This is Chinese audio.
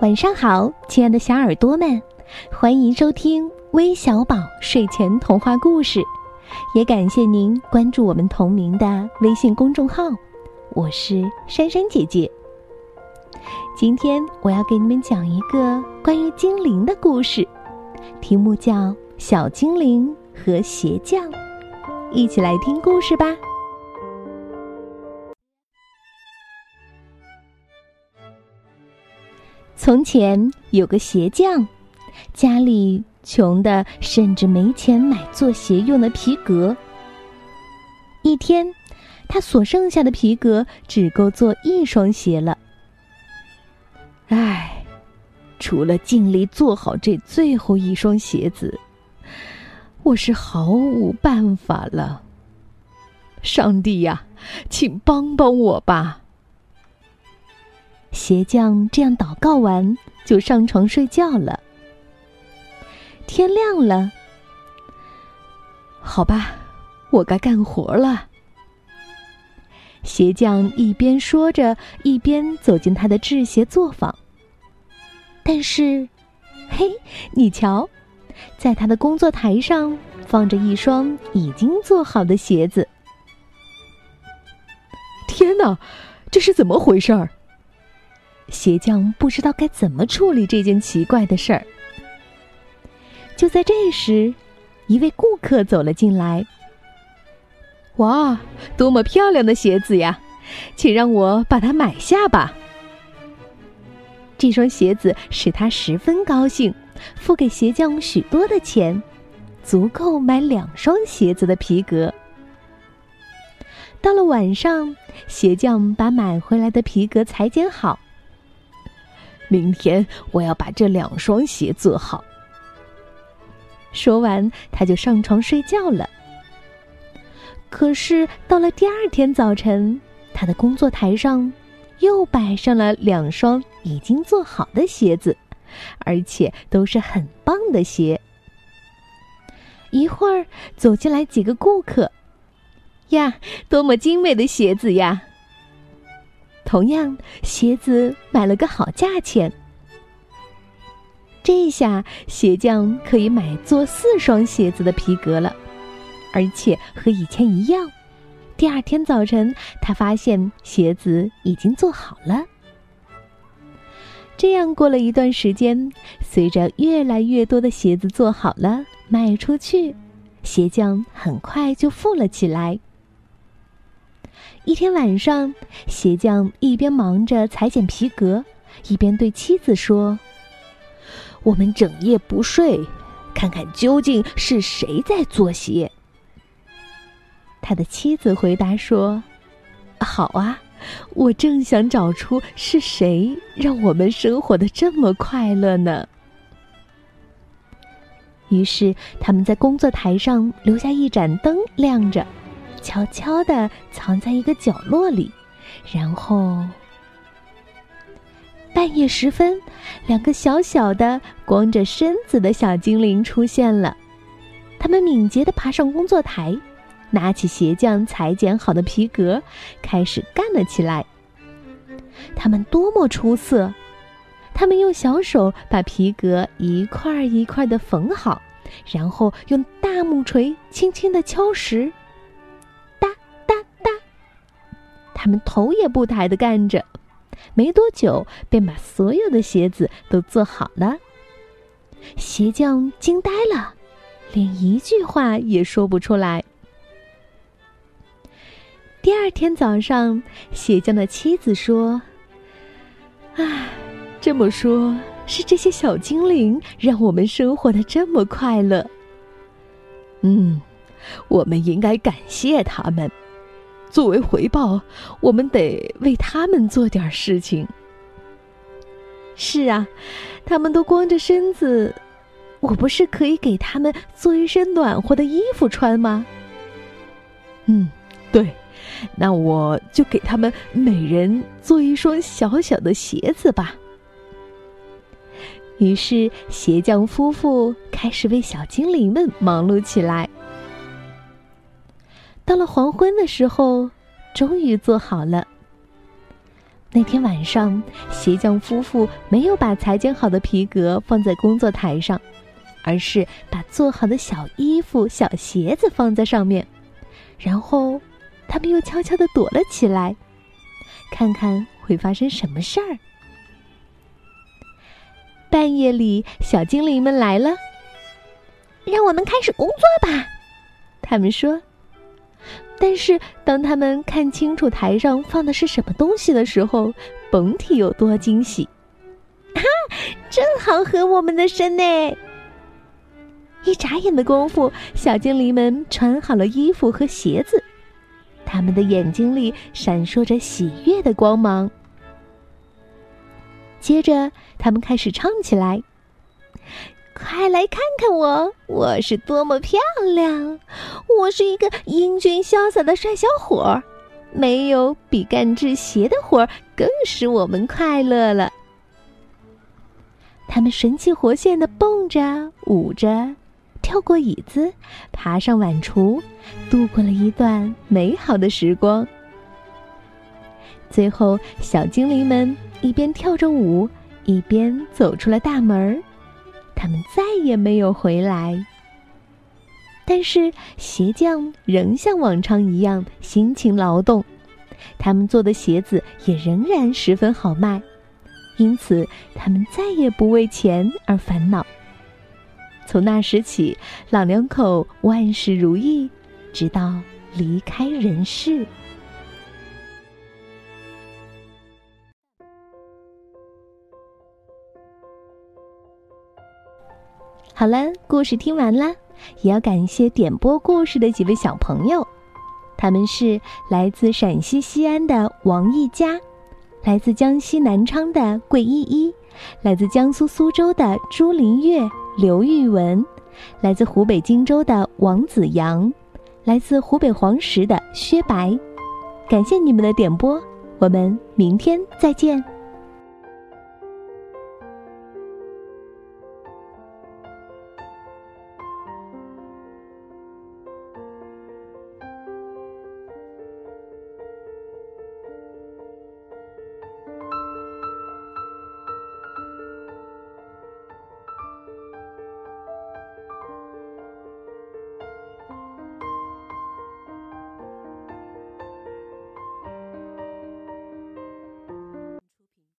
晚上好，亲爱的小耳朵们，欢迎收听微小宝睡前童话故事，也感谢您关注我们同名的微信公众号。我是珊珊姐姐。今天我要给你们讲一个关于精灵的故事，题目叫《小精灵和鞋匠》，一起来听故事吧。从前有个鞋匠，家里穷的甚至没钱买做鞋用的皮革。一天，他所剩下的皮革只够做一双鞋了。唉，除了尽力做好这最后一双鞋子，我是毫无办法了。上帝呀，请帮帮我吧！鞋匠这样祷告完，就上床睡觉了。天亮了，好吧，我该干活了。鞋匠一边说着，一边走进他的制鞋作坊。但是，嘿，你瞧，在他的工作台上放着一双已经做好的鞋子。天哪，这是怎么回事儿？鞋匠不知道该怎么处理这件奇怪的事儿。就在这时，一位顾客走了进来。“哇，多么漂亮的鞋子呀！请让我把它买下吧。”这双鞋子使他十分高兴，付给鞋匠许多的钱，足够买两双鞋子的皮革。到了晚上，鞋匠把买回来的皮革裁剪好。明天我要把这两双鞋做好。说完，他就上床睡觉了。可是到了第二天早晨，他的工作台上又摆上了两双已经做好的鞋子，而且都是很棒的鞋。一会儿走进来几个顾客，呀，多么精美的鞋子呀！同样，鞋子买了个好价钱。这下鞋匠可以买做四双鞋子的皮革了，而且和以前一样。第二天早晨，他发现鞋子已经做好了。这样过了一段时间，随着越来越多的鞋子做好了卖出去，鞋匠很快就富了起来。一天晚上，鞋匠一边忙着裁剪皮革，一边对妻子说：“我们整夜不睡，看看究竟是谁在做鞋。”他的妻子回答说：“好啊，我正想找出是谁让我们生活的这么快乐呢。”于是，他们在工作台上留下一盏灯亮着。悄悄地藏在一个角落里，然后半夜时分，两个小小的、光着身子的小精灵出现了。他们敏捷地爬上工作台，拿起鞋匠裁剪好的皮革，开始干了起来。他们多么出色！他们用小手把皮革一块一块的缝好，然后用大木锤轻轻地敲实。他们头也不抬的干着，没多久便把所有的鞋子都做好了。鞋匠惊呆了，连一句话也说不出来。第二天早上，鞋匠的妻子说：“唉，这么说，是这些小精灵让我们生活的这么快乐。嗯，我们应该感谢他们。”作为回报，我们得为他们做点事情。是啊，他们都光着身子，我不是可以给他们做一身暖和的衣服穿吗？嗯，对，那我就给他们每人做一双小小的鞋子吧。于是，鞋匠夫妇开始为小精灵们忙碌起来。到了黄昏的时候，终于做好了。那天晚上，鞋匠夫妇没有把裁剪好的皮革放在工作台上，而是把做好的小衣服、小鞋子放在上面，然后他们又悄悄的躲了起来，看看会发生什么事儿。半夜里，小精灵们来了，让我们开始工作吧，他们说。但是，当他们看清楚台上放的是什么东西的时候，甭提有多惊喜！哈，正好合我们的身呢！一眨眼的功夫，小精灵们穿好了衣服和鞋子，他们的眼睛里闪烁着喜悦的光芒。接着，他们开始唱起来。快来看看我，我是多么漂亮！我是一个英俊潇洒的帅小伙儿，没有比干制鞋的活儿更使我们快乐了。他们神气活现的蹦着、舞着，跳过椅子，爬上碗橱，度过了一段美好的时光。最后，小精灵们一边跳着舞，一边走出了大门儿。他们再也没有回来。但是鞋匠仍像往常一样辛勤劳动，他们做的鞋子也仍然十分好卖，因此他们再也不为钱而烦恼。从那时起，老两口万事如意，直到离开人世。好了，故事听完了，也要感谢点播故事的几位小朋友，他们是来自陕西西安的王一佳，来自江西南昌的桂依依，来自江苏苏州的朱林月、刘玉文，来自湖北荆州的王子阳，来自湖北黄石的薛白，感谢你们的点播，我们明天再见。